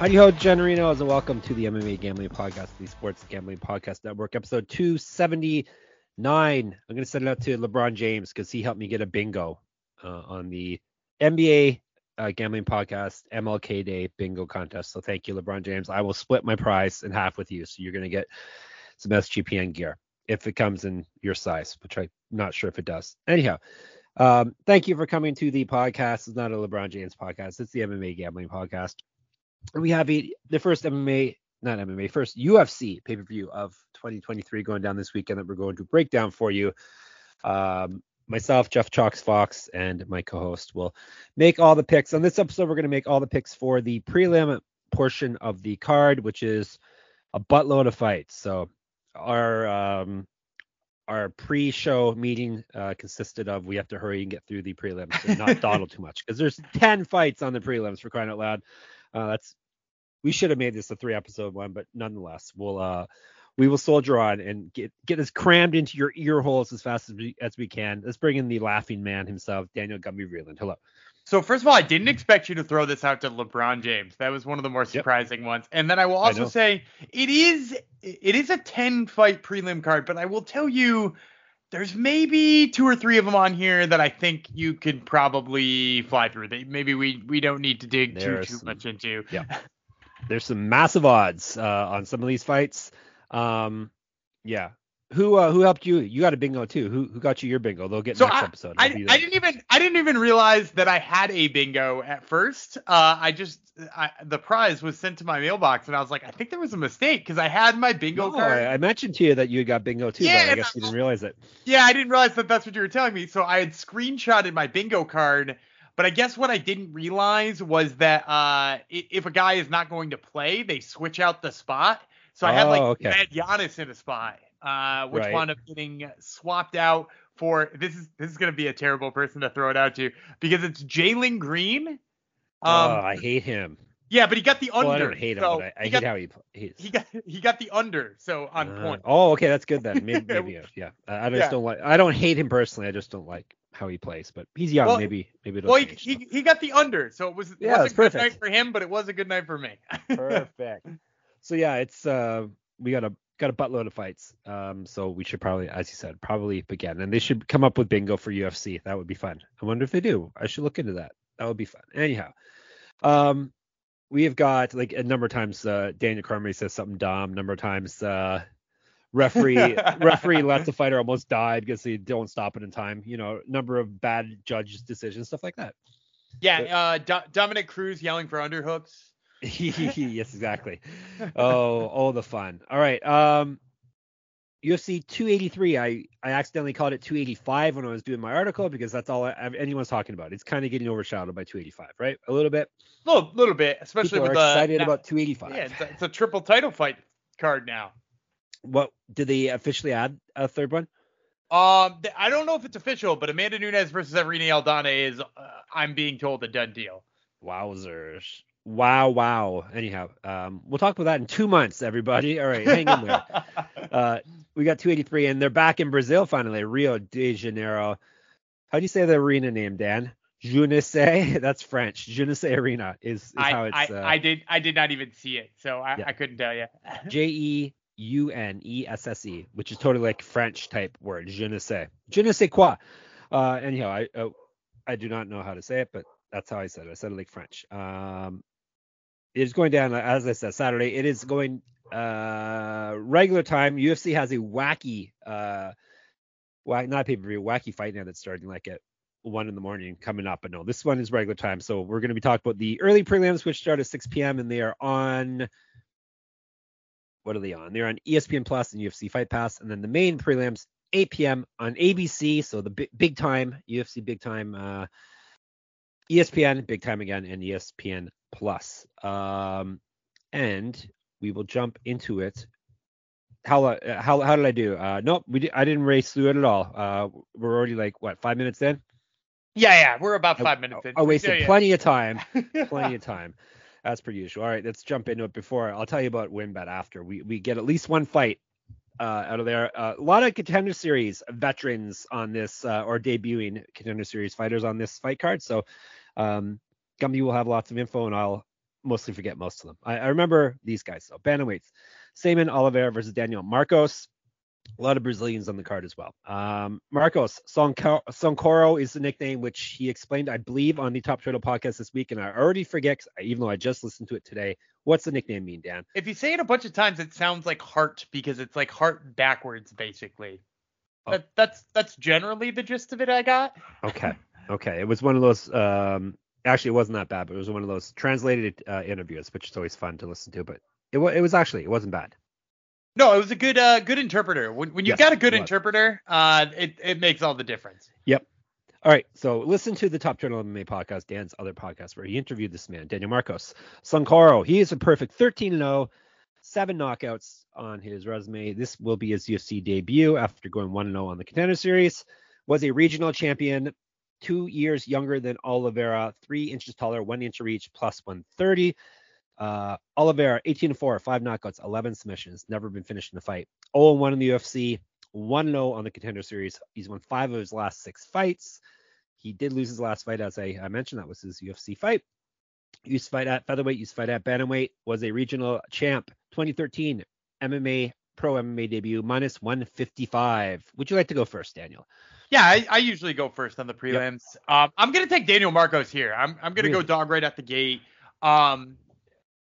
Howdy ho, Generinos, and welcome to the MMA Gambling Podcast, the Sports Gambling Podcast Network, episode 279. I'm going to send it out to LeBron James because he helped me get a bingo uh, on the NBA uh, Gambling Podcast MLK Day bingo contest. So thank you, LeBron James. I will split my prize in half with you. So you're going to get some SGPN gear if it comes in your size, which I'm not sure if it does. Anyhow, um, thank you for coming to the podcast. It's not a LeBron James podcast, it's the MMA Gambling Podcast we have a, the first MMA, not MMA, first UFC pay per view of 2023 going down this weekend that we're going to break down for you. Um, myself, Jeff Chalks Fox, and my co-host will make all the picks. On this episode, we're going to make all the picks for the prelim portion of the card, which is a buttload of fights. So our um, our pre-show meeting uh, consisted of we have to hurry and get through the prelims and not dawdle too much because there's 10 fights on the prelims for crying out loud. Uh, that's we should have made this a three episode one, but nonetheless, we'll uh we will soldier on and get get as crammed into your ear holes as fast as we as we can. Let's bring in the laughing man himself, Daniel Gumby Reeland. Hello. So first of all, I didn't expect you to throw this out to LeBron James. That was one of the more surprising yep. ones. And then I will also I say it is it is a 10 fight prelim card, but I will tell you there's maybe two or three of them on here that I think you could probably fly through. They, maybe we we don't need to dig too too some, much into. Yeah. There's some massive odds uh, on some of these fights. Um, yeah, who uh, who helped you? You got a bingo too. Who who got you your bingo? They'll get so next I, episode. I, I, didn't even I didn't even realize that I had a bingo at first. Uh, I just I, the prize was sent to my mailbox and I was like, I think there was a mistake because I had my bingo no, card. I, mentioned to you that you got bingo too, yeah, but I guess you didn't realize it. Yeah, I didn't realize that that's what you were telling me. So I had screenshotted my bingo card. But I guess what I didn't realize was that uh, if a guy is not going to play, they switch out the spot. So I had like oh, okay. Giannis in a spot uh, which right. wound up getting swapped out for this is this is gonna be a terrible person to throw it out to because it's Jalen Green. Um, oh, I hate him. Yeah, but he got the under. Well, I don't hate him, so I, I hate got, how he plays. He got he got the under, so on uh, point. Oh, okay, that's good then. Maybe, maybe yeah. I just yeah. don't like. I don't hate him personally. I just don't like how he plays. But he's young. Well, maybe maybe. Well, he, he, he got the under, so it was yeah, was a good perfect. night for him, but it was a good night for me. perfect. So yeah, it's uh we got a got a buttload of fights. Um, so we should probably, as you said, probably begin. And they should come up with bingo for UFC. That would be fun. I wonder if they do. I should look into that. That would be fun. Anyhow, um, we have got like a number of times uh, Daniel Cormier says something dumb. Number of times uh, referee referee lets a fighter almost die because they don't stop it in time. You know, number of bad judges decisions, stuff like that. Yeah, but, uh, Do- Dominick Cruz yelling for underhooks. yes, exactly. Oh, all the fun. All right. Um, UFC 283. I I accidentally called it 285 when I was doing my article because that's all I, anyone's talking about. It's kind of getting overshadowed by 285, right? A little bit. A little, little bit, especially People with are excited now, about 285. Yeah, it's a, it's a triple title fight card now. What did they officially add a third one? Um, I don't know if it's official, but Amanda Nunes versus Irene Aldana is, uh, I'm being told, a done deal. Wowzers. Wow, wow. Anyhow, um, we'll talk about that in two months, everybody. All right, hang in there. uh, we got 283, and they're back in Brazil finally, Rio de Janeiro. How do you say the arena name, Dan? Sais. That's French. Sais arena is, is I, how it's. Uh, I, did. I did not even see it, so I, yeah. I couldn't tell you. J E U N E S S E, which is totally like French type word. Je ne sais. Je ne sais quoi. Uh, anyhow, I uh, I do not know how to say it, but that's how I said it. I said it like French. Um, it's going down as I said Saturday. It is going uh regular time. UFC has a wacky uh well not pay per view wacky fight now that's starting like at one in the morning coming up. But no, this one is regular time. So we're going to be talking about the early prelims, which start at 6 p.m. and they are on what are they on? They're on ESPN Plus and UFC Fight Pass, and then the main prelims 8 p.m. on ABC. So the big, big time UFC big time, uh, ESPN big time again, and ESPN Plus. Um, and we will jump into it. How uh, how how did I do? Uh, nope, we did, I didn't race through it at all. Uh, we're already like what five minutes in. Yeah, yeah, we're about five I, minutes in. I wasted Yeah, yeah. plenty of time. plenty of time. As per usual. All right, let's jump into it. Before I'll tell you about WynnBET after we we get at least one fight uh, out of there. Uh, a lot of contender series veterans on this uh, or debuting contender series fighters on this fight card. So um, Gumby will have lots of info, and I'll mostly forget most of them. I, I remember these guys though. Bantamweights: Saimon Oliveira versus Daniel Marcos. A lot of Brazilians on the card as well. Um, Marcos Sonco- Soncoro is the nickname which he explained, I believe, on the Top Turtle podcast this week, and I already forget, even though I just listened to it today. What's the nickname mean, Dan? If you say it a bunch of times, it sounds like heart because it's like heart backwards, basically. Oh. That, that's that's generally the gist of it. I got. Okay, okay. It was one of those. Um, actually, it wasn't that bad, but it was one of those translated uh, interviews, which is always fun to listen to. But it was, it was actually, it wasn't bad. No, it was a good uh good interpreter. When when you Yes, got a good it interpreter, uh, it it makes all the difference. Yep. All right, so listen to the Top Turtle MMA podcast, Dan's other podcast, where he interviewed this man, Daniel Marcos. Sankaro, he is a perfect 13 0, seven knockouts on his resume. This will be his UFC debut after going 1 0 on the Contender Series. Was a regional champion, two years younger than Oliveira, three inches taller, one inch reach, plus 130. Uh, Oliveira, 18 4, five knockouts, 11 submissions, never been finished in a fight. 0 1 in the UFC, 1 0 on the Contender Series. He's won five of his last six fights. He did lose his last fight, as I, I mentioned. That was his UFC fight. Used to fight at featherweight, used to fight at bantamweight, was a regional champ. 2013 MMA pro MMA debut, minus 155. Would you like to go first, Daniel? Yeah, I, I usually go first on the prelims. Um, I'm gonna take Daniel Marcos here. I'm I'm gonna go dog right at the gate. Um,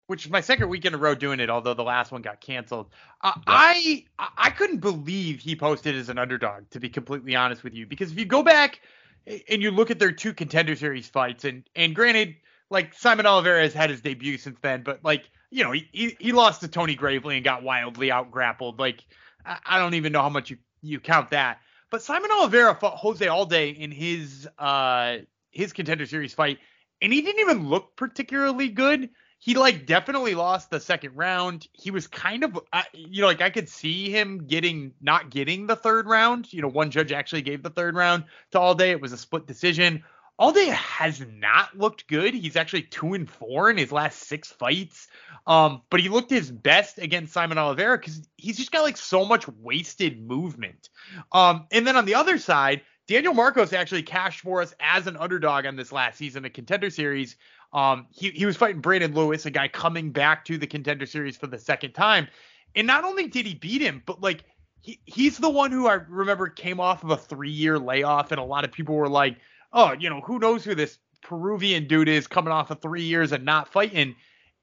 which is my second week in a row doing it, although the last one got canceled. Uh, I I I couldn't believe he posted as an underdog, to be completely honest with you, because if you go back and you look at their two contender series fights, and and granted, like Saimon Oliveira has had his debut since then, but like you know he he, he lost to Tony Gravely and got wildly out grappled. Like I, I don't even know how much you you count that. But Saimon Oliveira fought Jose Alday in his uh his contender series fight, and he didn't even look particularly good. He like definitely lost the second round. He was kind of uh, you know like I could see him getting not getting the third round. You know, one judge actually gave the third round to Alday. It was a split decision. Alday has not looked good. He's actually two and four in his last six fights. Um, but he looked his best against Saimon Oliveira because he's just got like so much wasted movement. Um, and then on the other side, Daniel Marcos actually cashed for us as an underdog on this last season of Contender Series. Um, he, he was fighting Brandon Lewis, a guy coming back to the Contender Series for the second time. And not only did he beat him, but like he, he's the one who I remember came off of a three year layoff, and a lot of people were like, oh, you know, who knows who this Peruvian dude is coming off of three years and not fighting.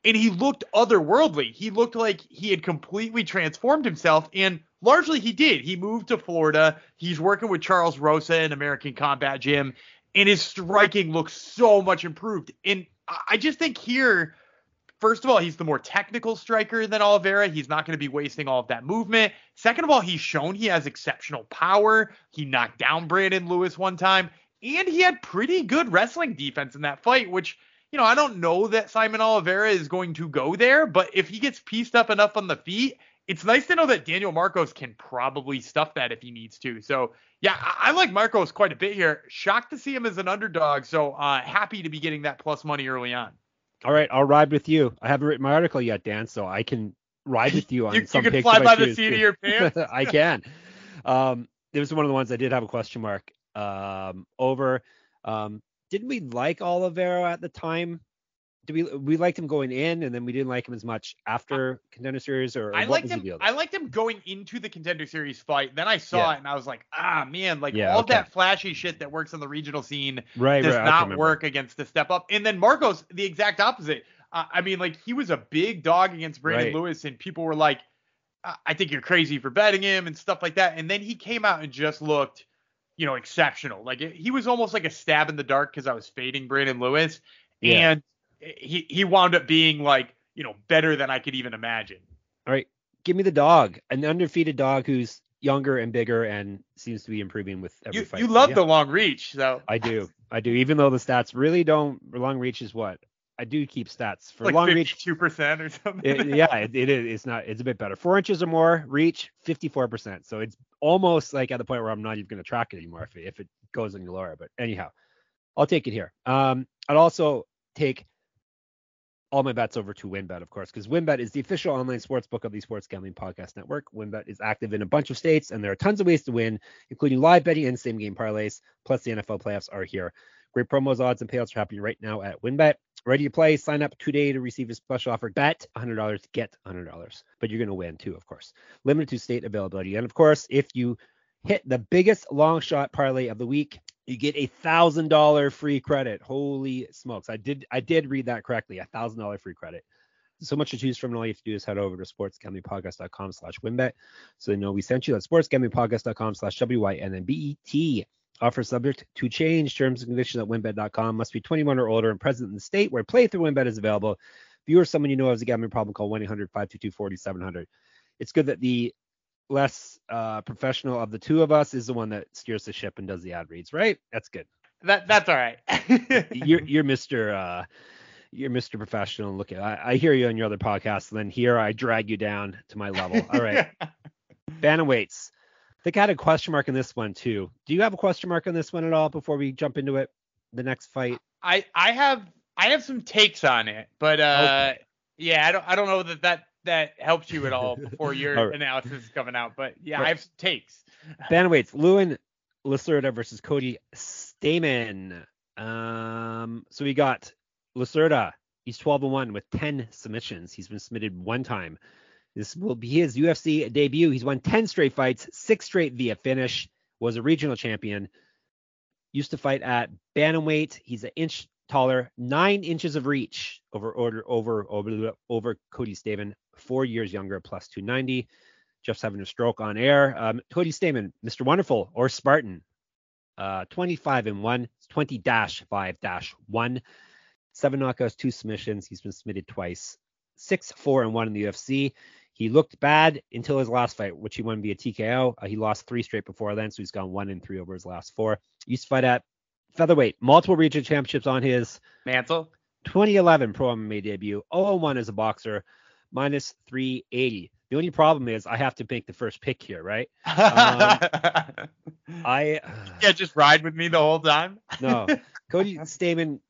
And he looked otherworldly. He looked like he had completely transformed himself, and largely he did. He moved to Florida. He's working with Charles Rosa in American Combat Gym, and his striking looks so much improved. And I just think here, first of all, he's the more technical striker than Oliveira. He's not going to be wasting all of that movement. Second of all, he's shown he has exceptional power. He knocked down Brandon Lewis one time, and he had pretty good wrestling defense in that fight, which, you know, I don't know that Saimon Oliveira is going to go there, but if he gets pieced up enough on the feet, it's nice to know that Daniel Marcos can probably stuff that if he needs to. So, yeah, I, I like Marcos quite a bit here. Shocked to see him as an underdog. So, uh, happy to be getting that plus money early on. All right, I'll ride with you. I haven't written my article yet, Dan, so I can ride with you on You, you some can picks fly by the seat to. of your pants. I can. Um, it was one of the ones I did have a question mark um, over. Um, didn't we like Oliveira at the time? Did we we liked him going in, and then we didn't like him as much after contender series, or, or I liked him. I liked him going into the contender series fight. Then I saw Yeah. it and I was like, ah, man, like Yeah, all okay. that flashy shit that works on the regional scene right, does right. Not work against the step up. And then Marcos, the exact opposite. Uh, I mean, like he was a big dog against Brandon Right. Lewis, and people were like, I-, I think you're crazy for betting him and stuff like that. And then he came out and just looked, you know, exceptional. Like it, he was almost like a stab in the dark because I was fading Brandon Lewis, Yeah. and he he wound up being like, you know, better than I could even imagine. All right, give me the dog, an undefeated dog who's younger and bigger and seems to be improving with every you, fight. You love yeah, the long reach, so I do, I do. Even though the stats really don't. Long reach is what I do keep stats for like long reach. fifty-two percent or something. It, yeah, it, it is. It's not. It's a bit better. Four inches or more reach, 54%. So it's almost like at the point where I'm not even going to track it anymore if it, if it goes any lower. But anyhow, I'll take it here. Um, I'd also take all my bets over to WynnBET, of course, because WynnBET is the official online sports book of the Sports Gambling Podcast Network. WynnBET is active in a bunch of states, and there are tons of ways to win, including live betting and same game parlays. Plus, the NFL playoffs are here. Great promos, odds, and payouts are happening right now at WynnBET. Ready to play? Sign up today to receive a special offer. Bet $100, get $100. But you're going to win too, of course. Limited to state availability. And of course, if you hit the biggest long shot parlay of the week, you get a thousand dollar free credit. Holy smokes! I did I did read that correctly. A thousand dollar free credit. So much to choose from. And all you have to do is head over to sportsgamblingpodcast.com slash wynnbet. So they know we sent you. That's sportsgamblingpodcast.com slash W-Y-N-N-B-E-T. Offer subject to change. Terms and conditions at wynnbet.com. Must be 21 or older and present in the state where playthrough WynnBET is available. If you or someone you know has a gambling problem, call 1-800-522-4700. It's good that the less uh, professional of the two of us is the one that steers the ship and does the ad reads, right? That's good. that that's all right. You're you're Mr. Uh, you're Mr. Professional. Look at I, I hear you on your other podcast, and then here I drag you down to my level. All right, bantamweights. Think I had a question mark in this one too. Do you have a question mark on this one at all before we jump into it? The next fight. I I have I have some takes on it, but uh yeah, I don't I don't know that that that helps you at all before your All right. analysis is coming out, but yeah, Right. I have some takes. Bantamweights. Luan Lacerda versus Cody Stamann. Um, so we got Lacerda. He's 12 and 1 with 10 submissions. He's been submitted one time. This will be his UFC debut. He's won 10 straight fights, six straight via finish. Was a regional champion. Used to fight at bantamweight. He's an inch taller, nine inches of reach over over over over, over Cody Stamann. Four years younger, plus 290. Jeff's having a stroke on air. Um, Cody Stamann, Mr. Wonderful or Spartan, uh, 25 and 1, 20 dash 5 dash 1, seven knockouts, two submissions. He's been submitted twice, six, four, and one in the UFC. He looked bad until his last fight, which he won via TKO. Uh, he lost three straight before then, so he's gone one and three over his last four. He used to fight at featherweight, multiple region championships on his mantle. 2011 pro MMA debut, 0-1 as a boxer, minus 380. The only problem is I have to make the first pick here, right? I yeah, just ride with me the whole time. no, Cody Stamann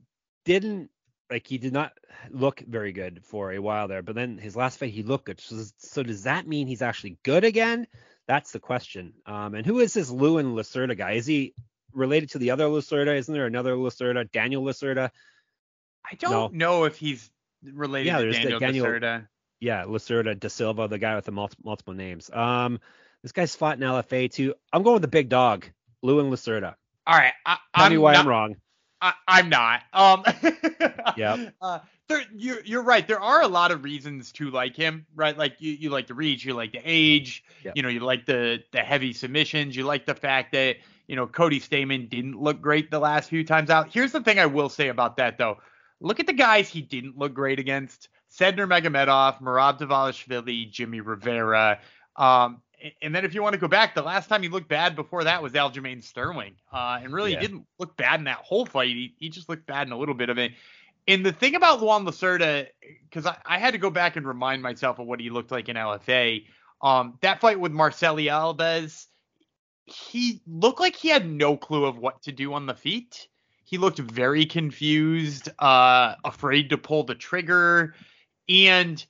didn't like he did not look very good for a while there, but then his last fight he looked good. So, so does that mean he's actually good again? That's the question. Um, and who is this Luan Lacerda guy? Is he related to the other Lacerda? Isn't there another Lacerda, Daniel Lacerda? I don't know if he's related Yeah, to Daniel, Daniel- Lacerda. Yeah, Lacerda da Silva, the guy with the multi- multiple names. Um, this guy's fought in LFA too. I'm going with the big dog, Luan Lacerda. All right, I, Tell I'm me why not, I'm wrong. I, I'm not. Um. Yep. Uh, there, you're you're right. There are a lot of reasons to like him, right? Like you, you like the reach, you like the age, Yep. you know, you like the the heavy submissions, you like the fact that you know Cody Stamann didn't look great the last few times out. Here's the thing I will say about that though. Look at the guys he didn't look great against: Said Nurmagomedov, Merab Dvalishvili, Jimmy Rivera. Um, and then if you want to go back, the last time he looked bad before that was Aljamain Sterling. Uh, and really Yeah. he didn't look bad in that whole fight. He, he just looked bad in a little bit of it. And the thing about Luan Lacerda, because I, I had to go back and remind myself of what he looked like in LFA. Um, that fight with Marceli Alves, he looked like he had no clue of what to do on the feet. He looked very confused, uh, afraid to pull the trigger, and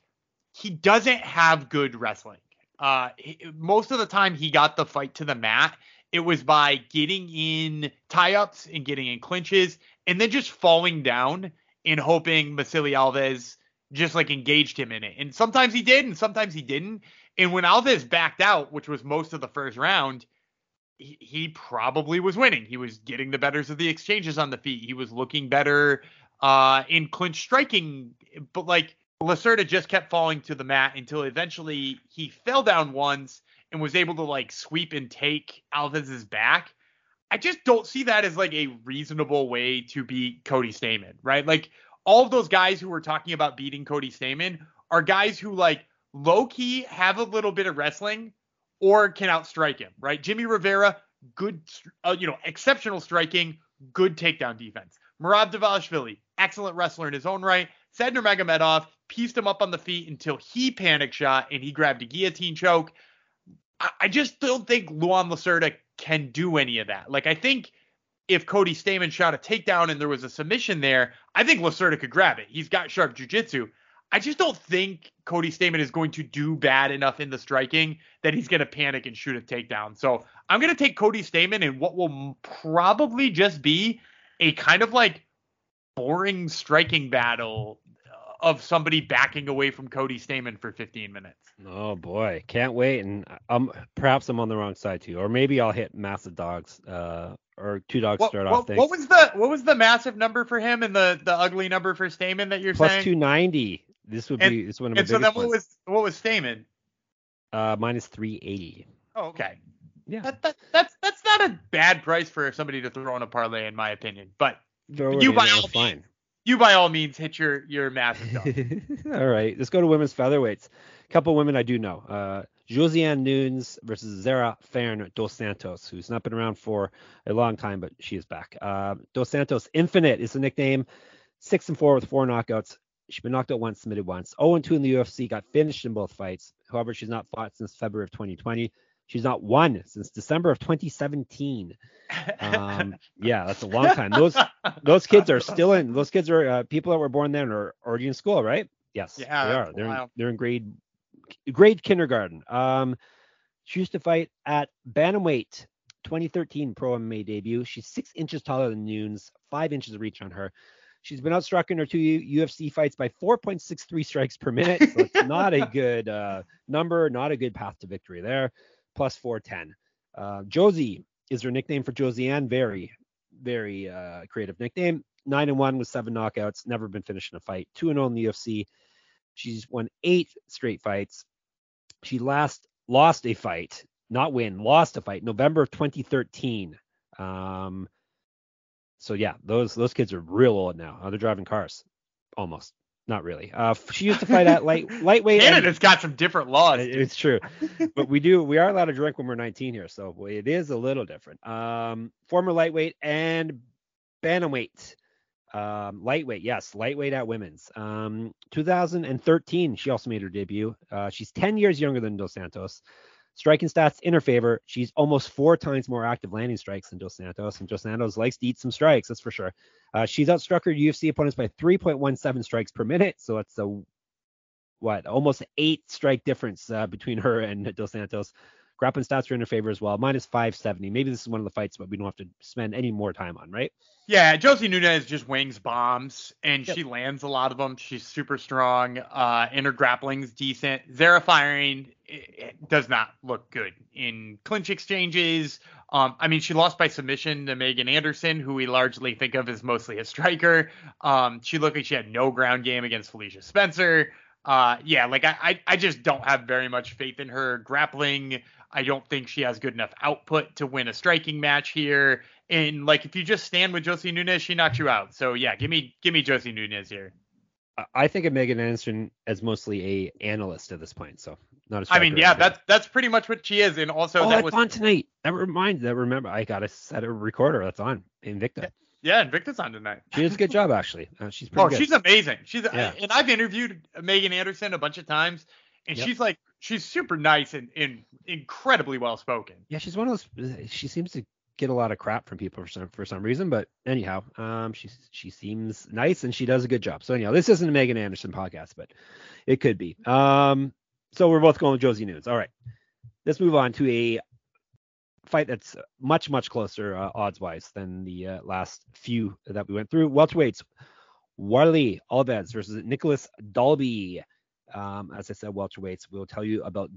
he doesn't have good wrestling. Uh, he- most of the time he got the fight to the mat, it was by getting in tie-ups and getting in clinches, and then just falling down and hoping Vasily Alves just like engaged him in it. And sometimes he did, and sometimes he didn't. And when Alves backed out, which was most of the first round, he, he probably was winning. He was getting the betters of the exchanges on the feet. He was looking better uh, in clinch striking, but like Lacerda just kept falling to the mat until eventually he fell down once and was able to like sweep and take Alves's back. I just don't see that as like a reasonable way to beat Cody Stamann, right? Like all of those guys who were talking about beating Cody Stamann are guys who like low key have a little bit of wrestling or can outstrike him, right? Jimmy Rivera, good, uh, you know, exceptional striking, good takedown defense. Merab Dvalishvili, excellent wrestler in his own right. Said Nurmagomedov pieced him up on the feet until he panic shot and he grabbed a guillotine choke. I, I just don't think Luan Lacerda can do any of that. Like I think if Cody Stamann shot a takedown and there was a submission there, I think Lacerda could grab it. He's got sharp jujitsu. I just don't think Cody Stamann is going to do bad enough in the striking that he's going to panic and shoot a takedown. So I'm going to take Cody Stamann in what will probably just be a kind of like boring striking battle of somebody backing away from Cody Stamann for 15 minutes. Oh boy, can't wait. And um, perhaps I'm on the wrong side too, or maybe I'll hit massive dogs, uh, or two dogs what, start what, off things. What was the what was the massive number for him and the the ugly number for Stamann that you're Plus saying? 290. This would and, be this one of my And so then what ones. was what was Stamann? Uh, minus 380. Oh, okay. Yeah. That, that that's that's not a bad price for somebody to throw in a parlay in my opinion. But you by all fine. You by all means hit your your massive dog. All right, let's go to women's featherweights. A couple women I do know. Uh, Josiane Nunes versus Zarah Fairn dos Santos, who's not been around for a long time, but she is back. Uh, dos Santos Infinite is the nickname. Six and four with four knockouts. She's been knocked out once, submitted once. 0 and 2 in the UFC, got finished in both fights. However, she's not fought since February of 2020. She's not won since December of 2017. Um, yeah, that's a long time. Those those kids are still in. Those kids are uh, people that were born then are already in school, right? Yes, Yeah, they are. They're in, they're in grade grade kindergarten. Um, she used to fight at bantamweight, 2013 pro MMA debut. She's six inches taller than Nunes, five inches of reach on her. She's been outstruck in her two UFC fights by 4.63 strikes per minute. So it's not a good uh, number, not a good path to victory there. Plus 410. Uh, Josie is her nickname for Josiane. Very, very uh, creative nickname. Nine and one with seven knockouts. Never been finished in a fight. Two and zero in the UFC. She's won eight straight fights. She last lost a fight, not win, lost a fight, November of 2013. Um, so yeah, those those kids are real old now. They're driving cars, almost. Not really. Uh, she used to fight at light lightweight. and- Canada's got some different laws. dude. it's true, but we do we are allowed to drink when we're 19 here, so it is a little different. Um, former lightweight and bantamweight. Um, lightweight, yes, lightweight at women's. Um, 2013, she also made her debut. Uh, she's 10 years younger than Dos Santos. Striking stats in her favor. She's almost four times more active landing strikes than Dos Santos, and Dos Santos likes to eat some strikes, that's for sure. Uh, she's outstruck her UFC opponents by 3.17 strikes per minute, so that's a what almost eight strike difference uh, between her and Dos Santos. Grappling stats are in her favor as well, minus 570. Maybe this is one of the fights, but we don't have to spend any more time on, right? Yeah, Josie Nunes just wings bombs and Yep. she lands a lot of them. She's super strong. Uh, and her grappling's decent. Zarah Fairn it, it does not look good in clinch exchanges. Um, I mean, she lost by submission to Megan Anderson, who we largely think of as mostly a striker. Um, she looked like she had no ground game against Felicia Spencer. Uh, yeah, like I, I, I just don't have very much faith in her grappling. I don't think she has good enough output to win a striking match here. And like if you just stand with Josie Nunes, she knocks you out. So yeah, give me give me Josie Nunes here. I- think of Megan Anderson as mostly a analyst at this point, so not a I mean, yeah, that's that's pretty much what she is. And also oh, that that's was on tonight. That reminds that remember I gotta set a recorder. That's on Invicta. yeah, Invicta's on tonight. She does a good job actually. Uh, she's pretty good. Oh, good. she's amazing. She's Yeah. and I've interviewed Megan Anderson a bunch of times, and Yep. she's like she's super nice and, and incredibly well spoken. yeah, she's one of those. She seems to get a lot of crap from people for some for some reason, but anyhow, um, she she seems nice and she does a good job. So anyhow, this isn't a Megan Anderson podcast, but it could be. Um, so we're both going with Josie Nunes. All right, let's move on to a fight that's much much closer uh, odds wise than the uh, last few that we went through. Welterweights, Warlley Alves versus Nicolas Dalby. Um, as I said, welterweights. We'll tell you about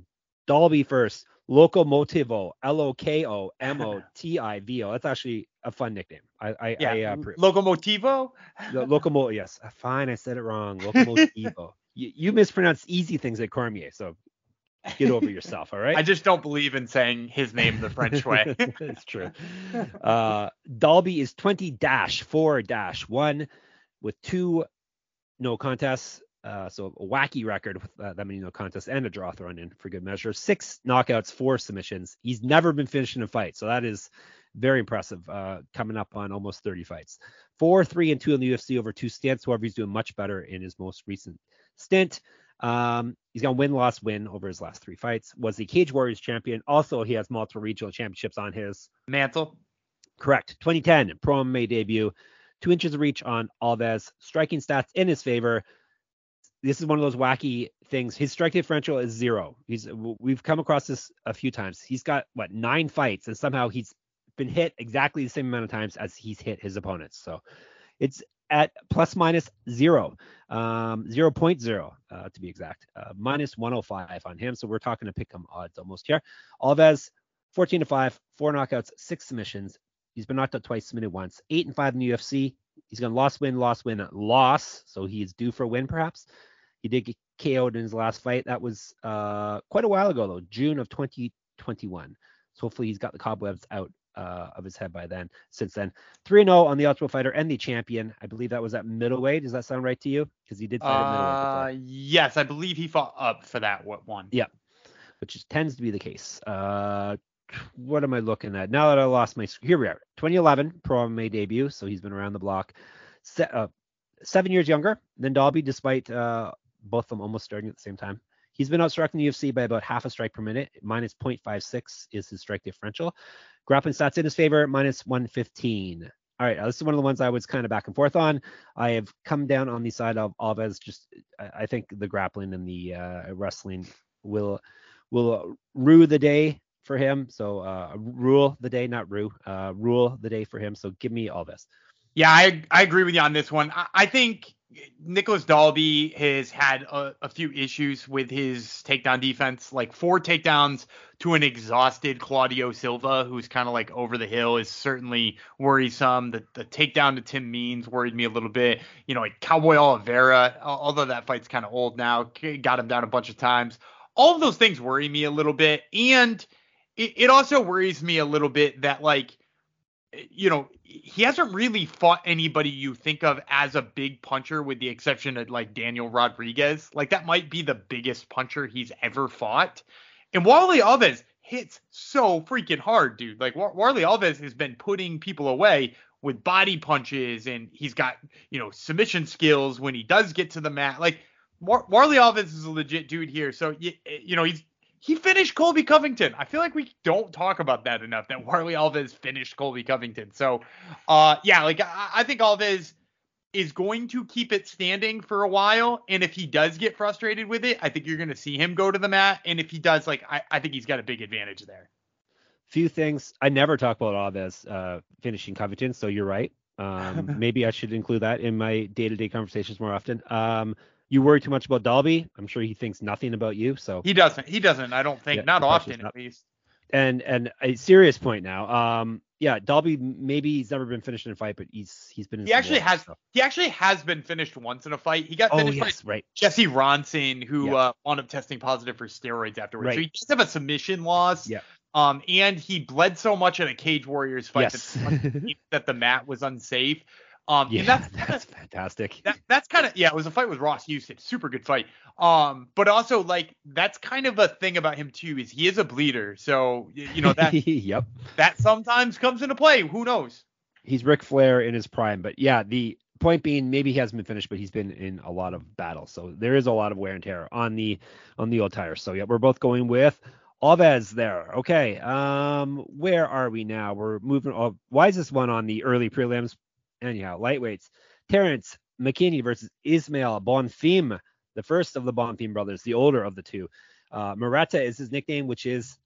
Dalby first. Locomotivo, L O K O M O T I V O. That's actually a fun nickname. I I, Yeah, I uh. Locomotivo. The Locomo, yes, fine. I said it wrong. Locomotivo. you, you mispronounce easy things at Cormier, so get over yourself. All right. I just don't believe in saying his name the French way. it's true. Uh, Dalby is 20 dash 4 dash 1 with two no contests. Uh, so a wacky record with uh, that many no contests and a draw thrown in for good measure. Six knockouts, four submissions. He's never been finished in a fight, so that is very impressive. Uh, coming up on almost 30 fights. Four, three, and two in the UFC over two stints. However, he's doing much better in his most recent stint. Um, he's got win, loss, win over his last three fights. Was the Cage Warriors champion. Also, he has multiple regional championships on his mantle. Correct. 2010 Pro MMA debut. Two inches of reach on Alves. Striking stats in his favor. This is one of those wacky things. His strike differential is zero. He's we've come across this a few times. He's got what nine fights, and somehow he's been hit exactly the same amount of times as he's hit his opponents. So it's at plus minus zero, um, 0.0 uh, to be exact, uh, minus 105 on him. So we're talking to pick him odds almost here. Alves, 14 to 5, four knockouts, six submissions. He's been knocked out twice, submitted once, eight and five in the UFC. He's to loss, win, loss, win, loss. So he is due for a win, perhaps. He did get KO'd in his last fight. That was uh, quite a while ago, though, June of 2021. So hopefully he's got the cobwebs out uh, of his head by then. Since then, 3 0 on the Ultimate Fighter and the champion. I believe that was at middleweight. Does that sound right to you? Because he did fight at middleweight. Uh, yes, I believe he fought up for that one. Yeah, which tends to be the case. Uh, what am I looking at now that I lost my? Here we are. 2011 Pro MMA debut. So he's been around the block. Se- uh, seven years younger than Dalby, despite uh, both of them almost starting at the same time. He's been outstruck in the UFC by about half a strike per minute. Minus 0.56 is his strike differential. Grappling stats in his favor, minus 115. All right, this is one of the ones I was kind of back and forth on. I have come down on the side of Alves. Just I think the grappling and the uh, wrestling will will rue the day for him. So uh, rule the day, not rue. Uh, rule the day for him. So give me Alves. Yeah, I I agree with you on this one. I, I think Nicolas Dalby has had a, a, few issues with his takedown defense, like four takedowns to an exhausted Claudio Silva, who's kind of like over the hill, is certainly worrisome. The, the takedown to Tim Means worried me a little bit. You know, like Cowboy Oliveira, although that fight's kind of old now, got him down a bunch of times. All of those things worry me a little bit. And it, it also worries me a little bit that, like, you know, he hasn't really fought anybody you think of as a big puncher, with the exception of like Daniel Rodriguez. Like that might be the biggest puncher he's ever fought. And Warlley Alves hits so freaking hard, dude. Like Warlley Alves has been putting people away with body punches, and he's got you know submission skills when he does get to the mat. Like War- Alves is a legit dude here. So you, you know he's he finished Colby Covington. I feel like we don't talk about that enough. That Warlley Alves finished Colby Covington. So, uh, yeah, like I, I think Alves is going to keep it standing for a while. And if he does get frustrated with it, I think you're going to see him go to the mat. And if he does, like I, I think he's got a big advantage there. Few things I never talk about Alves uh, finishing Covington, so you're right. Um, maybe I should include that in my day-to-day conversations more often. Um, you worry too much about Dalby. I'm sure he thinks nothing about you. So he doesn't. He doesn't. I don't think. Yeah, not often, not. at least. And and a serious point now. Um, yeah, Dalby maybe he's never been finished in a fight, but he's he's been. he actually has. Stuff. He actually has been finished once in a fight. He got oh, finished oh, yes, by right. Jesse Ronson, who yeah. uh, wound up testing positive for steroids afterwards. Right. So he just have a submission loss. Yeah. Um, and he bled so much in a Cage Warriors fight yes. that, that the mat was unsafe. Um, yeah, that's, that's fantastic. That, that's kind of yeah, it was a fight with Ross Houston, super good fight. Um, but also like that's kind of a thing about him too is he is a bleeder, so you know that yep that sometimes comes into play. Who knows? He's Ric Flair in his prime, but yeah, the point being maybe he hasn't been finished, but he's been in a lot of battles, so there is a lot of wear and tear on the on the old tires. So yeah, we're both going with Alves there. Okay. Um, where are we now? We're moving. Oh, why is this one on the early prelims? Anyhow, lightweights. Terrence McKinney versus Ismail Bonfim, the first of the Bonfim brothers, the older of the two. Uh, is his nickname, which is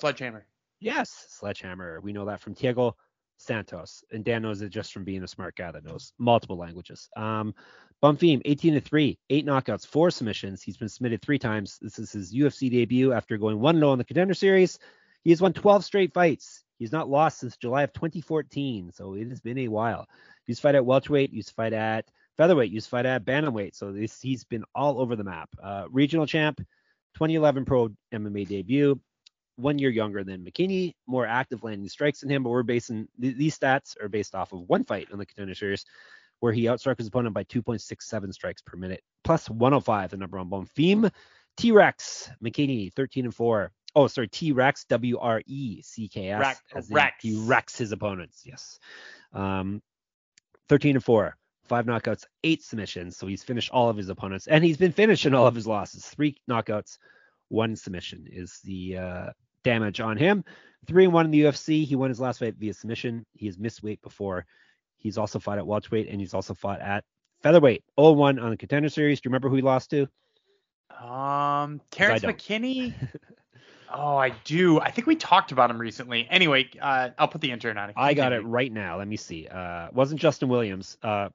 Sledgehammer. Yes, Sledgehammer. We know that from Thiago Santos, and Dan knows it just from being a smart guy that knows multiple languages. Um, Bonfim, 18 to 3, eight knockouts, four submissions. He's been submitted three times. This is his UFC debut after going 1 0 in the contender series. He has won 12 straight fights. He's not lost since July of 2014, so it has been a while. He used to fight at welterweight, used to fight at featherweight, used to fight at bantamweight. So this, he's been all over the map. Uh, regional champ, 2011 pro MMA debut, one year younger than McKinney, more active landing strikes than him, but we're basing th- these stats are based off of one fight in the contender series. where he outstruck his opponent by 2.67 strikes per minute, plus 105, the number one bone. Theme T Rex McKinney, 13 and 4. Oh, sorry, T Rex, W R E C K S. Rex-. He wrecks his opponents. Yes. Um, 13 and 4, five knockouts, eight submissions. So he's finished all of his opponents, and he's been finishing all of his losses. Three knockouts, one submission is the uh, damage on him. Three and one in the UFC. He won his last fight via submission. He has missed weight before. He's also fought at welterweight, and he's also fought at featherweight. 0-1 on the contender series. Do you remember who he lost to? Um, Terrence. McKinney. oh, I do. I think we talked about him recently. Anyway, uh, I'll put the intern on it. I got it right now. Let me see. Uh, wasn't Justin Williams. Uh,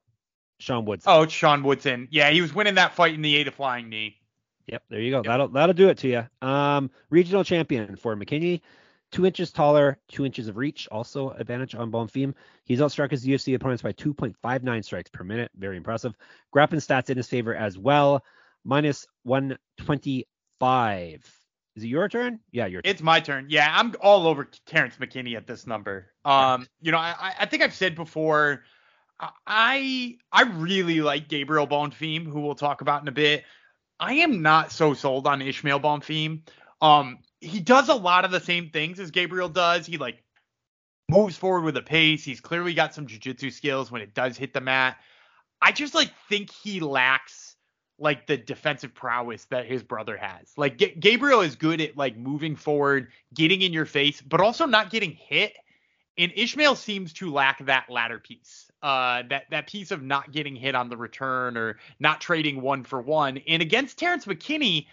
Sean Woods. Oh, it's Sean Woodson. Yeah, he was winning that fight in the eight of flying knee. Yep, there you go. That'll that'll do it to you. Um, regional champion for McKinney, two inches taller, two inches of reach, also advantage on Bonfim. He's outstruck his UFC opponents by 2.59 strikes per minute. Very impressive. Grappling stats in his favor as well, minus 125. Is it your turn? Yeah, your turn. It's my turn. Yeah, I'm all over Terrence McKinney at this number. Um, you know, I, I think I've said before, I I really like Gabriel Bonfim, who we'll talk about in a bit. I am not so sold on Ishmael Bonfim. Um, he does a lot of the same things as Gabriel does. He like moves forward with a pace. He's clearly got some jiu-jitsu skills when it does hit the mat. I just like think he lacks like the defensive prowess that his brother has. Like Ga- Gabriel is good at like moving forward, getting in your face, but also not getting hit. And Ishmael seems to lack that latter piece. Uh, that that piece of not getting hit on the return or not trading one for one. And against Terrence McKinney,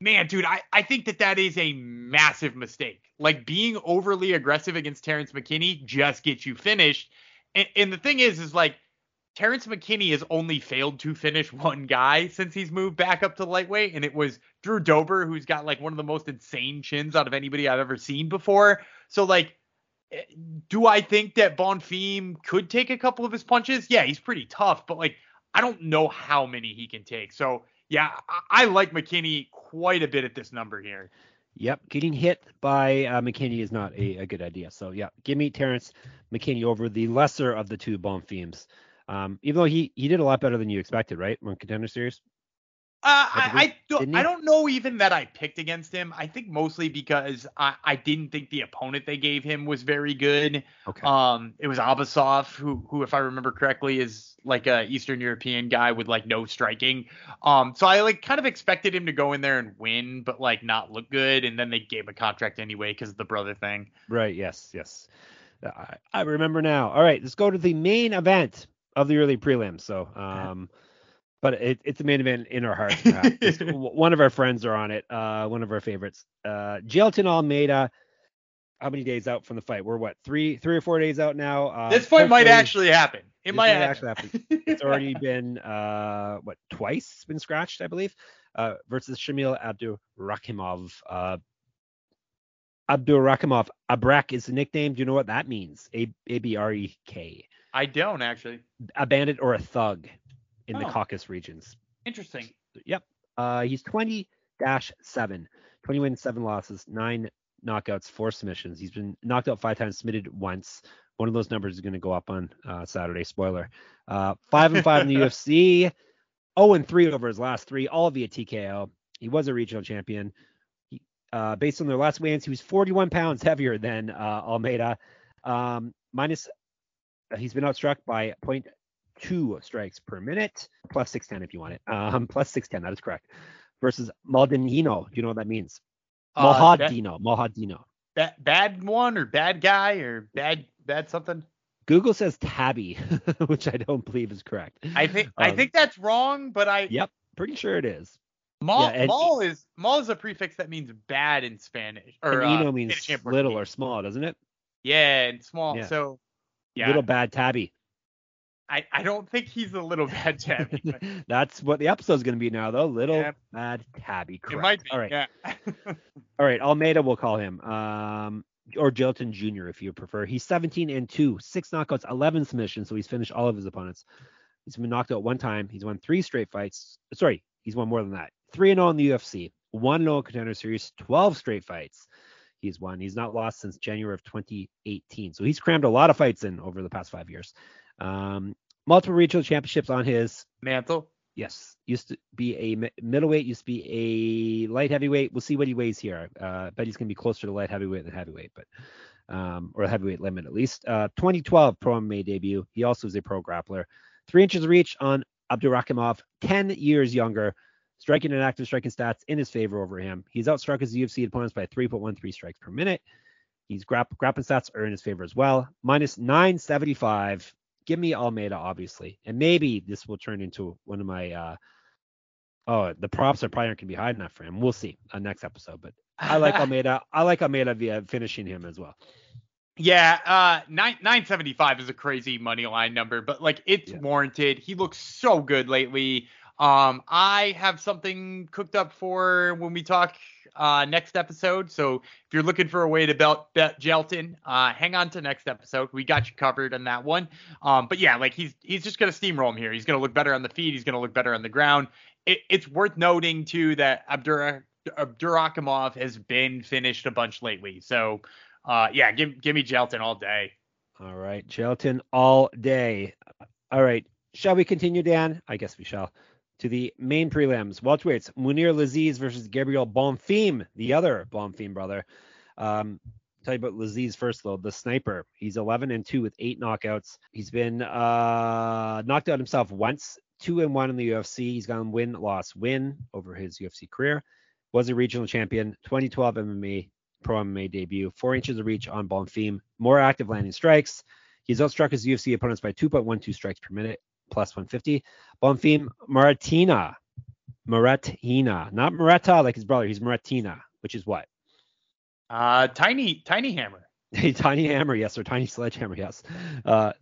man, dude, I, I think that that is a massive mistake. Like being overly aggressive against Terrence McKinney just gets you finished. And, and the thing is, is like Terrence McKinney has only failed to finish one guy since he's moved back up to lightweight, and it was Drew Dober, who's got like one of the most insane chins out of anybody I've ever seen before. So like, eh, do I think that Bonfim could take a couple of his punches? Yeah, he's pretty tough, but like, I don't know how many he can take. So yeah, I, I like McKinney quite a bit at this number here. Yep, getting hit by uh, McKinney is not a, a good idea. So yeah, give me Terrence McKinney over the lesser of the two Bonfims. Um, even though he he did a lot better than you expected, right? On contender series. Uh, I I, I, don't, I don't know even that I picked against him. I think mostly because I, I didn't think the opponent they gave him was very good. Okay. Um, it was Abbasov, who, who, if I remember correctly, is like a Eastern European guy with like no striking. Um, so I like kind of expected him to go in there and win, but like not look good. And then they gave a contract anyway because of the brother thing. Right. Yes. Yes. Uh, I, I remember now. All right. Let's go to the main event of the early prelims. So, um, but it, it's the main event in our hearts. One of our friends are on it. Uh, one of our favorites. Uh, Jailton Almeida. How many days out from the fight? We're what three, three or four days out now. Uh, this fight might actually happen. It might, might happen. actually happen. It's already been uh what twice been scratched, I believe, uh versus Shamil Abdurakhimov. Uh Abdurakhimov. Abrak is the nickname. Do you know what that means? A A B R E K. I don't actually. A bandit or a thug in the Oh. Caucasus regions. Interesting. Yep. Uh he's 20 7. 20 wins, 7 losses, 9 knockouts, 4 submissions. He's been knocked out 5 times, submitted once. One of those numbers is going to go up on uh, Saturday. Spoiler. Uh, 5 and 5 in the UFC. 0 and 3 over his last 3, all via TKO. He was a regional champion. He, uh, based on their last weigh-ins, he was 41 pounds heavier than uh, Almeida. Um, minus, he's been outstruck by 0.2 strikes per minute, plus 610 if you want it. Um, plus 610, that is correct. Versus Malhadinho. Do you know what that means? Uh, that- Malhadinho. Malhadinho. bad, one or bad guy or bad bad something. Google says tabby, which I don't believe is correct. I think I Um, think that's wrong, but I Yep, pretty sure it is. Maul, yeah, and- Maul is Maul is a prefix that means bad in Spanish. Or and Eno uh, means Spanish little or small, doesn't it? yeah, and small. Yeah. So yeah, Little bad tabby. I, I don't think he's a little bad tabby. but That's what the episode's going to be now, though. Little Yeah. bad tabby. Correct. it might be. All right. Yeah. All right. Almeida, we'll call him. Um, or Jailton Jr. if you prefer. He's 17 and 2, six knockouts, 11 submissions, so he's finished all of his opponents. He's been knocked out one time. He's won three straight fights. Sorry, he's won more than that. 3 and 0 in the UFC, 1 0 contender series, 12 straight fights. He's won. He's not lost since January of 2018. So he's crammed a lot of fights in over the past five years. Um, multiple regional championships on his mantle. Yes, used to be a middleweight, used to be a light heavyweight. We'll see what he weighs here. Uh, bet he's gonna be closer to light heavyweight than heavyweight, but um, or heavyweight limit at least. Uh, 2012 pro MMA debut. He also is a pro grappler. Three inches of reach on Abdurakhimov, 10 years younger. Striking and active striking stats in his favor over him. He's outstruck his UFC opponents by 3.13 strikes per minute. He's grapp- grappling stats are in his favor as well. Minus 975 give me Almeida, obviously, and maybe this will turn into one of my. Uh, oh, the props are probably aren't gonna be high enough for him. We'll see on next episode, but I like Almeida. I like Almeida via finishing him as well. Yeah, uh, nine nine seventy five is a crazy money line number, but like it's yeah. warranted. He looks so good lately. Um, I have something cooked up for when we talk uh, next episode. So if you're looking for a way to belt, bet Jailton, uh, hang on to next episode. We got you covered on that one. Um, but yeah, like he's he's just gonna steamroll him here. He's gonna look better on the feet. He's gonna look better on the ground. It, it's worth noting too that Abdur Abdurakhimov has been finished a bunch lately. So uh, yeah, give give me Jailton all day. All right, Jailton all day. All right, shall we continue, Dan? I guess we shall to the main prelims. Welterweights, Mounir Lazzez versus Gabriel Bonfim, the other Bonfim brother. Um, tell you about Lazzez first though, the sniper. He's 11 and 2 with eight knockouts. He's been uh, knocked out himself once, two and one in the UFC. He's gone win, loss, win over his UFC career. Was a regional champion, 2012 MMA pro MMA debut, four inches of reach on Bonfim, more active landing strikes. He's outstruck his UFC opponents by 2.12 strikes per minute, plus 150. Bonfim Marretinha. Marretinha. Not Marreta like his brother. He's Marretinha, which is what? Uh, tiny, tiny hammer. tiny hammer, yes, or tiny sledgehammer, yes. Uh,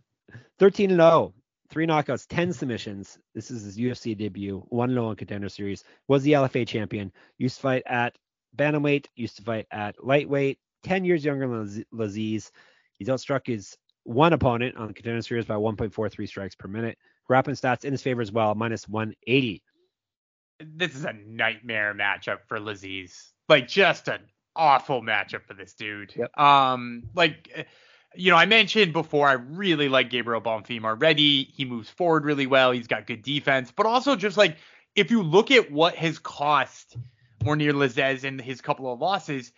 13 and 0, three knockouts, 10 submissions. This is his UFC debut, 1 0 in contender series. Was the LFA champion. Used to fight at bantamweight, used to fight at lightweight. 10 years younger than Lazzez. He's outstruck his one opponent on the contender series by 1.43 strikes per minute. Grappling stats in his favor as well, minus 180. This is a nightmare matchup for Lazzez. Like just an awful matchup for this dude. Yep. Um, like you know, I mentioned before, I really like Gabriel Bonfim already. He moves forward really well. He's got good defense, but also just like if you look at what has cost Mounir Lazzez in his couple of losses,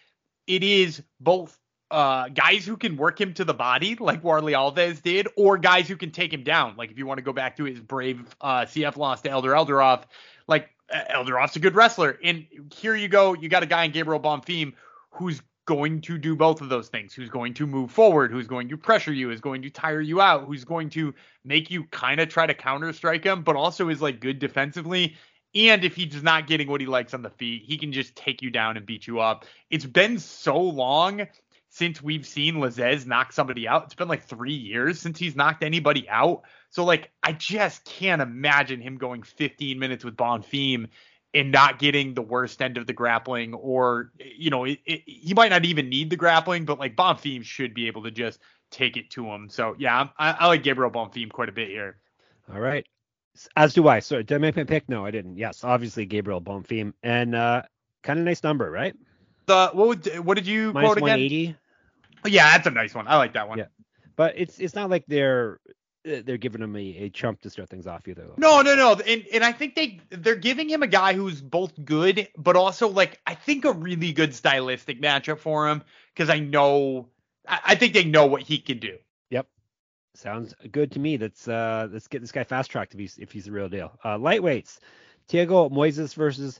it is both uh, guys who can work him to the body, like Warlley Alves did, or guys who can take him down. Like if you want to go back to his brave uh, CF loss to Eldar Eldarov, like Eldarov's a good wrestler. And here you go, you got a guy in Gabriel Bonfim who's going to do both of those things, who's going to move forward, who's going to pressure you, is going to tire you out, who's going to make you kind of try to counter strike him, but also is like good defensively. And if he's not getting what he likes on the feet, he can just take you down and beat you up. It's been so long since we've seen Lazzez knock somebody out. It's been like three years since he's knocked anybody out. So like I just can't imagine him going 15 minutes with Bonfim and not getting the worst end of the grappling, or you know, it, it, he might not even need the grappling, but like Bonfim should be able to just take it to him. So yeah, I, I like Gabriel Bonfim quite a bit here. All right, as do I. So did I make my pick? No, I didn't. Yes, obviously Gabriel Bonfim, and uh, kind of nice number, right? The what would, what did you Minus quote again? 180. Yeah, that's a nice one. I like that one. Yeah, but it's it's not like they're uh, they're giving him a, a chump to start things off either. Though. No, no, no. And and I think they they're giving him a guy who's both good, but also like I think a really good stylistic matchup for him because I know I, I think they know what he can do. Yep. Sounds good to me. Let's uh let's get this guy fast tracked if he's if he's the real deal. Uh lightweights. Thiago Moises versus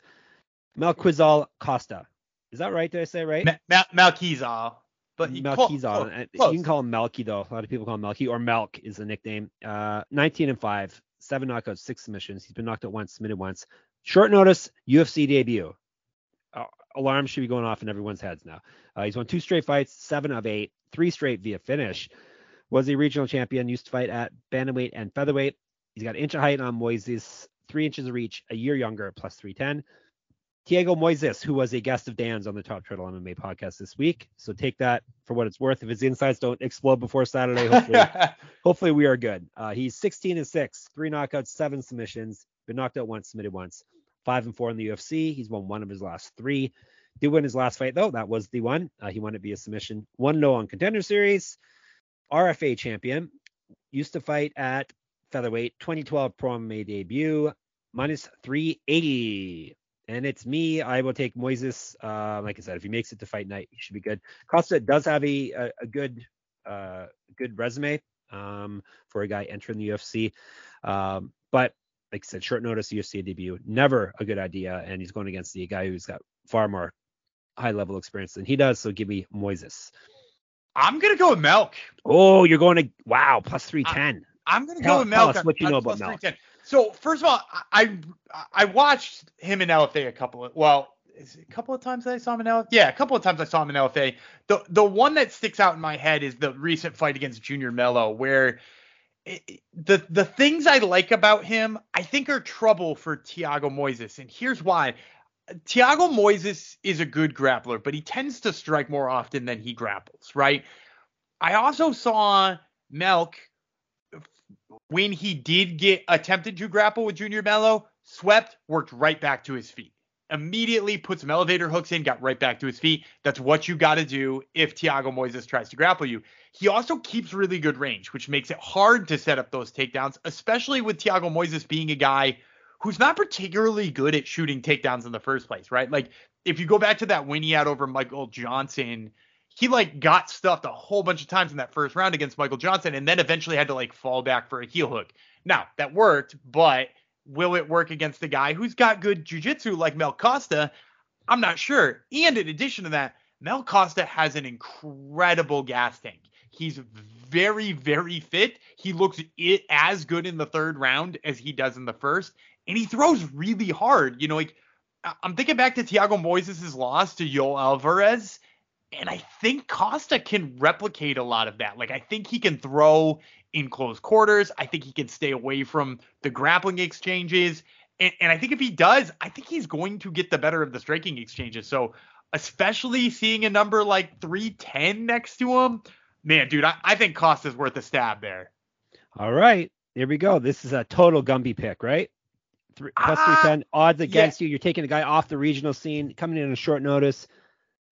Melquizael Costa. Is that right? Did I say right? Ma- Malquizal. But Melchizedek. You can call him Melky though. A lot of people call him Melky or Melk is the nickname. Uh, 19 and five, seven knockouts, six submissions. He's been knocked out once, submitted once. Short notice UFC debut. Uh, alarms should be going off in everyone's heads now. Uh, he's won two straight fights, seven of eight, three straight via finish. Was a regional champion. Used to fight at bantamweight and featherweight. He's got an inch of height on Moises, three inches of reach, a year younger, plus 310. Thiago Moises, who was a guest of Dan's on the Top Turtle MMA podcast this week. So take that for what it's worth. If his insights don't explode before Saturday, hopefully, hopefully we are good. Uh, he's 16 and six, three knockouts, seven submissions. Been knocked out once, submitted once. Five and four in the UFC. He's won one of his last three. Did win his last fight though. That was the one. Uh, he won it via submission. One no on Contender Series. RFA champion. Used to fight at featherweight, 2012 Pro MMA debut, minus 380. And it's me. I will take Moises. Uh, like I said, if he makes it to fight night, he should be good. Costa does have a a, a good uh, good resume um, for a guy entering the UFC, um, but like I said, short notice UFC debut, never a good idea. And he's going against the guy who's got far more high level experience than he does. So give me Moises. I'm gonna go with Melk. Oh, you're going to wow plus three ten. I'm gonna Tell- go with tell Melk. us what you know about Melk. 310. So first of all, I I, watched him in LFA a couple of well, a couple of times that I saw him in LFA. Yeah, a couple of times I saw him in LFA. The the one that sticks out in my head is the recent fight against Junior Mello, where it- the the things I like about him, I think are trouble for Thiago Moises, and here's why. Thiago Moises is a good grappler, but he tends to strike more often than he grapples, right? I also saw Melk when he did get attempted to grapple with Junior Mello, swept, worked right back to his feet. Immediately put some elevator hooks in, got right back to his feet. That's what you got to do if Thiago Moises tries to grapple you. He also keeps really good range, which makes it hard to set up those takedowns, especially with Thiago Moises being a guy who's not particularly good at shooting takedowns in the first place, right? Like if you go back to that win he had over Michael Johnson, he like got stuffed a whole bunch of times in that first round against Michael Johnson and then eventually had to like fall back for a heel hook. Now, that worked, but will it work against a guy who's got good jiu-jitsu like Mel Costa? I'm not sure. And in addition to that, Mel Costa has an incredible gas tank. He's very, very fit. He looks it as good in the third round as he does in the first, and he throws really hard. You know, like I'm thinking back to Thiago Moises' loss to Yoel Alvarez, and I think Costa can replicate a lot of that. Like I think he can throw in close quarters. I think he can stay away from the grappling exchanges. And, and I think if he does, I think he's going to get the better of the striking exchanges. So especially seeing a number like 310 next to him, man, dude, I, I think Costa's worth a stab there. All right, here we go. This is a total Gumby pick, right? Three, plus Ah, 310 odds against you. You're taking a guy off the regional scene, coming in on short notice.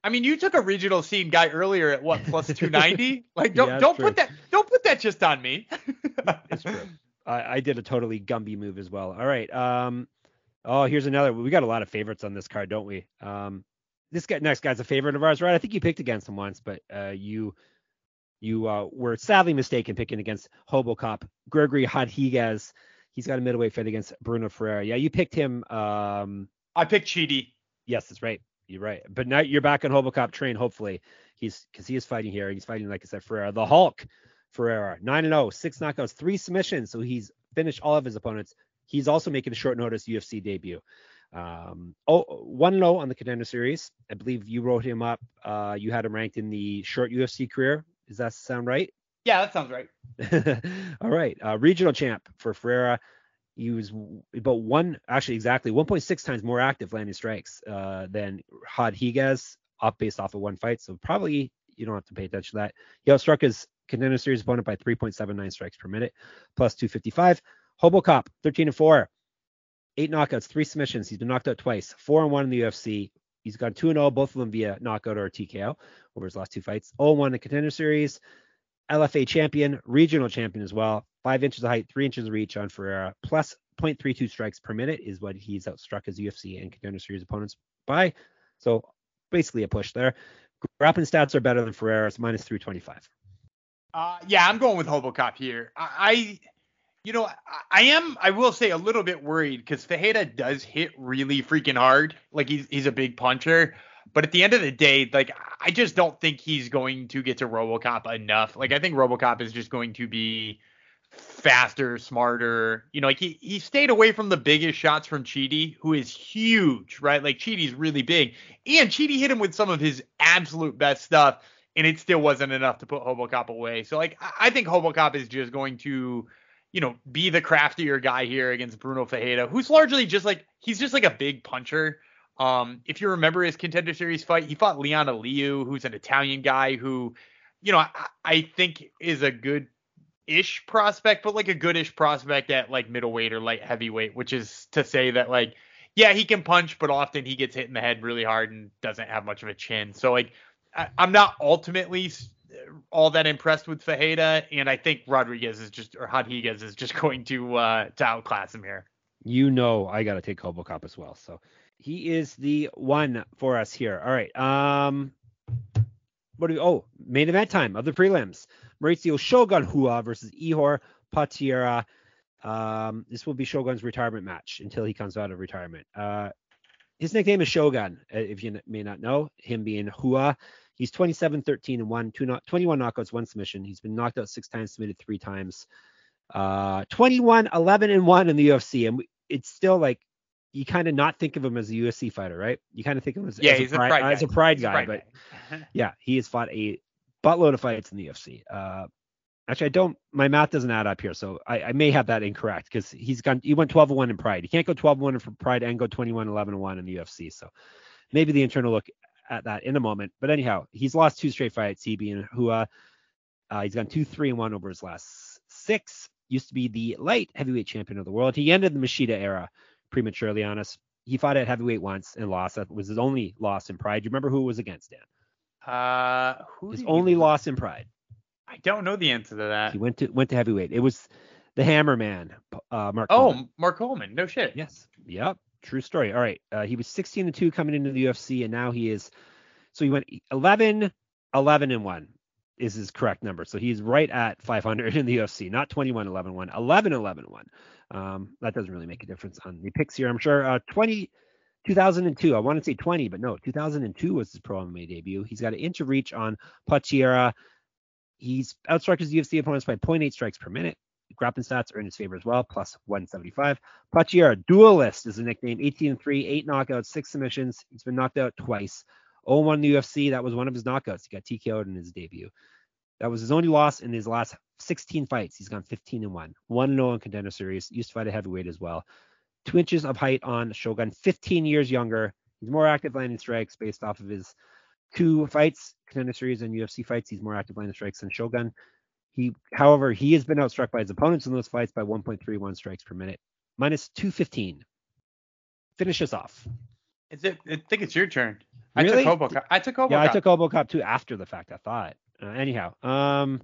I mean, you took a regional scene guy earlier at what plus 290? like, don't Yeah, don't true. put that don't put that just on me. It's true. I, I did a totally Gumby move as well. All right. Um. Oh, here's another. We got a lot of favorites on this card, don't we? Um. This guy, next guy's a favorite of ours, right? I think you picked against him once, but uh, you you uh, were sadly mistaken picking against Hobocop Gregory Rodriguez. He's got a middleweight fight against Bruno Ferreira. Yeah, you picked him. Um. I picked Chidi. Yes, that's right. You're right. But now you're back on Hobocop train. Hopefully, he's because he is fighting here. He's fighting, like I said, Ferreira, the Hulk. Ferreira, nine and 0, six knockouts, three submissions. So he's finished all of his opponents. He's also making a short notice UFC debut. Um, oh, one low on the contender series. I believe you wrote him up. Uh, you had him ranked in the short UFC career. Does that sound right? Yeah, that sounds right. All right. Uh, regional champ for Ferreira. He was about one, actually exactly 1.6 times more active landing strikes uh, than Rodriguez, up based off of one fight. So probably you don't have to pay attention to that. He outstruck his contender series opponent by 3.79 strikes per minute, plus 255. Hobocop, 13 and 4, eight knockouts, three submissions. He's been knocked out twice, four and one in the UFC. He's gone 2 and 0, both of them via knockout or TKO over his last two fights. 0 1 in the contender series. LFA champion, regional champion as well. Five inches of height, three inches of reach on Ferreira, plus 0.32 strikes per minute is what he's outstruck his UFC and contender series opponents by. So basically a push there. Grappling stats are better than Ferreira's, minus 325. Uh, yeah, I'm going with Hobocop here. I, I you know, I, I am, I will say, a little bit worried because Ferreira does hit really freaking hard. Like he's he's a big puncher, but at the end of the day, like I just don't think he's going to get to RoboCop enough. Like I think RoboCop is just going to be faster, smarter. You know, like he he stayed away from the biggest shots from Chidi, who is huge, right? Like Chidi's really big, and Cheaty hit him with some of his absolute best stuff, and it still wasn't enough to put Hobocop away. So like I, I think Hobocop is just going to, you know, be the craftier guy here against Bruno Ferreira, who's largely just like he's just like a big puncher. Um, if you remember his contender series fight, he fought Leon Aliu, who's an Italian guy who, you know, I, I think is a good ish prospect, but like a goodish prospect at like middleweight or light heavyweight, which is to say that like, yeah, he can punch, but often he gets hit in the head really hard and doesn't have much of a chin. So like, I, I'm not ultimately all that impressed with Ferreira, and I think Rodriguez is just or Rodriguez is just going to uh, to outclass him here. You know I gotta take Robocop as well. So he is the one for us here. All right. Um what do we oh main event time of the prelims. Mauricio Shogun Rua versus Ihor Potieria. Um, this will be Shogun's retirement match until he comes out of retirement. Uh, his nickname is Shogun, uh, if you may not know, him being Rua. He's 27, 13, and 1, two, 21 knockouts, one submission. He's been knocked out six times, submitted three times. Uh, 21, 11, and 1 in the UFC. And it's still like, you kind of not think of him as a UFC fighter, right? You kind of think of him as, yeah, as, he's a, pride, a pride as a pride He's guy, pride but guy. yeah, he has fought a buttload of fights in the UFC. Uh, actually, I don't. My math doesn't add up here, so I, I may have that incorrect because he's gone. He went 12 1 in Pride. He can't go 12 1 for Pride and go 21 11 1 in the UFC. So maybe the internal look at that in a moment. But anyhow, he's lost two straight fights. He being Rua. Uh, he's gone two three and one over his last six. Used to be the light heavyweight champion of the world. He ended the Machida era prematurely on us. He fought at heavyweight once and lost. That was his only loss in Pride. Do you remember who it was against, Dan? Uh, who His only loss in Pride. I don't know the answer to that. He went to went to heavyweight. It was the Hammer Man, uh, Mark. Oh, Coleman. Mark Coleman. No shit. yes, yep, true story. All right, uh, he was 16 and two coming into the UFC, and now he is. So he went 11, 11 and one is his correct number. So he's right at 500 in the UFC, not 21, 11, 1, 11, 11, 1. Um, that doesn't really make a difference on the picks here. I'm sure. Uh, 20. 2002. I want to say 20, but no, 2002 was his pro MMA debut. He's got an inch of reach on Potieria. He's outstruck his UFC opponents by 0.8 strikes per minute. Grappling stats are in his favor as well, plus 175. Potieria, duelist is the nickname. 18 3, 8 knockouts, 6 submissions. He's been knocked out twice. 0-1 in the UFC. That was one of his knockouts. He got TKO'd in his debut. That was his only loss in his last 16 fights. He's gone 15 and 1. 1 0 in contender series. Used to fight a heavyweight as well. Two inches of height on Shogun, 15 years younger. He's more active landing strikes based off of his two fights, contender series and UFC fights. He's more active landing strikes than Shogun. He, however, he has been outstruck by his opponents in those fights by 1.31 strikes per minute, minus 215. Finish us off. Is it? I think it's your turn. I Really? took Hobo. I took Hobo. Yeah, I took Obocop too after the fact. I thought. Uh, anyhow, um,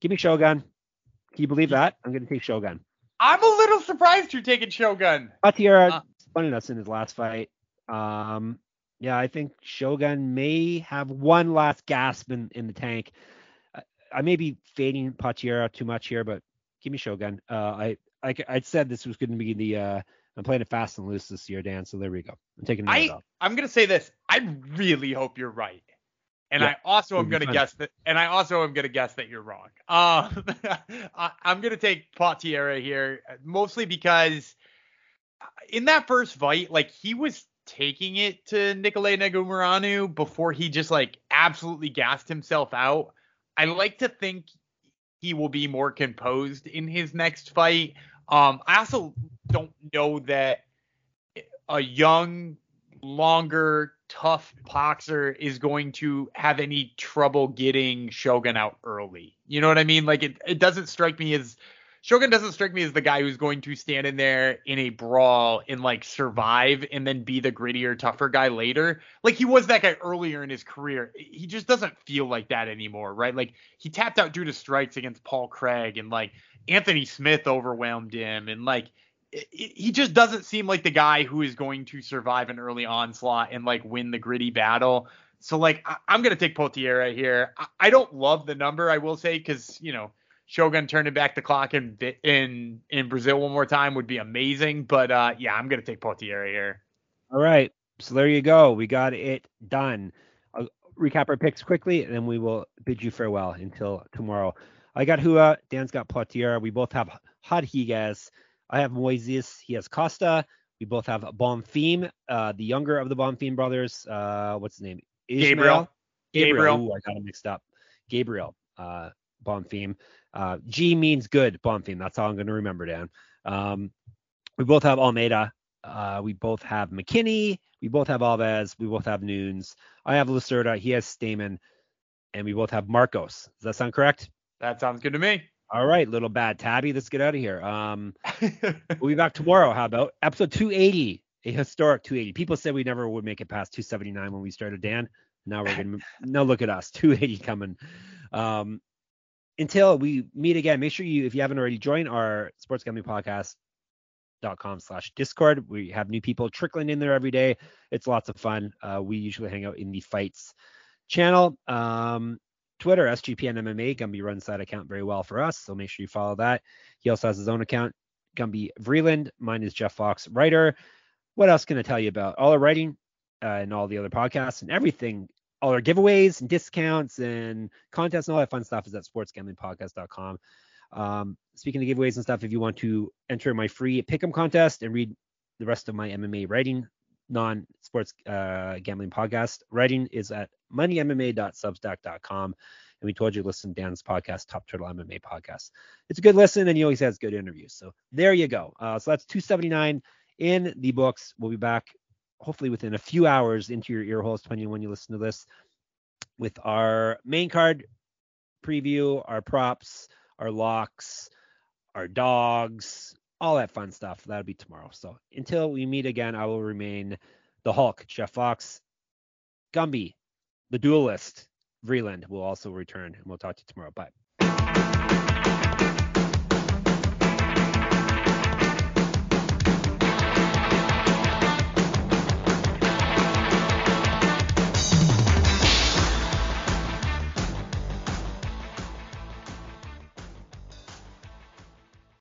give me Shogun. Can you believe that? I'm going to take Shogun. I'm a little surprised you're taking Shogun. Potieria Uh, spun us in his last fight. Um, yeah, I think Shogun may have one last gasp in, in the tank. I, I may be fading Potieria too much here, but give me Shogun. Uh, I, I I said this was going to be the uh, I'm playing it fast and loose this year, Dan. So there we go. I'm taking I belt. I'm gonna say this. I really hope you're right. And Yeah, I also am gonna fun. guess that. And I also am gonna guess that you're wrong. Um, I, I'm gonna take Potieria here, mostly because in that first fight, like he was taking it to Nicolae Negumereanu before he just like absolutely gassed himself out. I like to think he will be more composed in his next fight. Um, I also don't know that a young, longer, tough boxer is going to have any trouble getting Shogun out early. You know what I mean? Like it, it doesn't strike me as Shogun doesn't strike me as the guy who's going to stand in there in a brawl and like survive and then be the grittier, tougher guy later. Like he was that guy earlier in his career. He just doesn't feel like that anymore, right? Like he tapped out due to strikes against Paul Craig and like Anthony Smith overwhelmed him and like he just doesn't seem like the guy who is going to survive an early onslaught and like win the gritty battle. So like I, I'm gonna take Potieria here. I, I don't love the number, I will say, because you know Shogun turning back the clock in in in Brazil one more time would be amazing. But uh, yeah, I'm gonna take Potieria here. All right. So there you go. We got it done. I'll recap our picks quickly, and then we will bid you farewell until tomorrow. I got Rua. Dan's got Potieria. We both have Rodriguez. I have Moises. He has Costa. We both have Bonfim, uh, the younger of the Bonfim brothers. Uh, what's his name? Gabriel. Ishmael? Gabriel. Ooh, I got him mixed up. Gabriel. Uh, Bonfim. Uh, G means good. Bonfim. That's all I'm going to remember, Dan. Um, we both have Almeida. Uh, we both have McKinney. We both have Alves. We both have Nunes. I have Lacerda. He has Stamann. And we both have Marcos. Does that sound correct? That sounds good to me. All right, little bad tabby. Let's get out of here. Um, we'll be back tomorrow. How about episode 280? A historic 280. People said we never would make it past 279 when we started, Dan. Now we're gonna now look at us, 280 coming. Um, until we meet again, make sure you, if you haven't already, join our sports gambling podcast.com slash discord. We have new people trickling in there every day. It's lots of fun. Uh, we usually hang out in the fights channel. Um, Twitter, SGPN MMA. Gumby runs that account very well for us, so make sure you follow that. He also has his own account, Gumby Vreeland. Mine is Jeff Fox, writer. What else can I tell you about? All our writing uh, and all the other podcasts and everything, all our giveaways and discounts and contests and all that fun stuff is at sportsgamblingpodcast.com. Um, speaking of giveaways and stuff, if you want to enter my free pick'em contest and read the rest of my MMA writing, non-sports uh, gambling podcast writing is at moneymma.substack.com. And we told you to listen to Dan's podcast, Top Turtle MMA podcast. It's a good listen, and he always has good interviews. So there you go. Uh, so that's 279 in the books. We'll be back hopefully within a few hours into your ear holes, depending when you listen to this, with our main card preview, our props, our locks, our dogs, all that fun stuff. That'll be tomorrow. So until we meet again, I will remain the Hulk, Jeff Fox, Gumby, the duelist, Vreeland will also return, and we'll talk to you tomorrow. Bye.